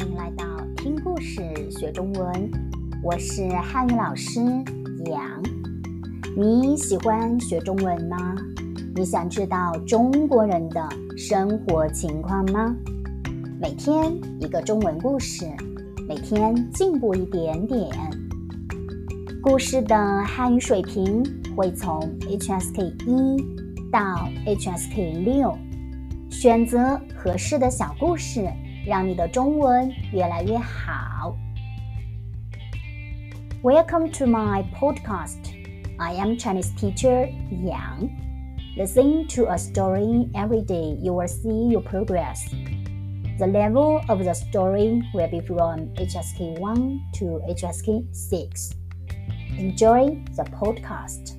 欢迎来到听故事学中文，我是汉语老师杨。你喜欢学中文吗？你想知道中国人的生活情况吗？每天一个中文故事，每天进步一点点。故事的汉语水平会从 HSK 一到 HSK 六，选择合适的小故事。让你的中文越来越好。Welcome to my podcast. I am Chinese teacher Yang. Listen to a story every day. You will see your progress. The level of the story will be from HSK 1 to HSK 6. Enjoy the podcast.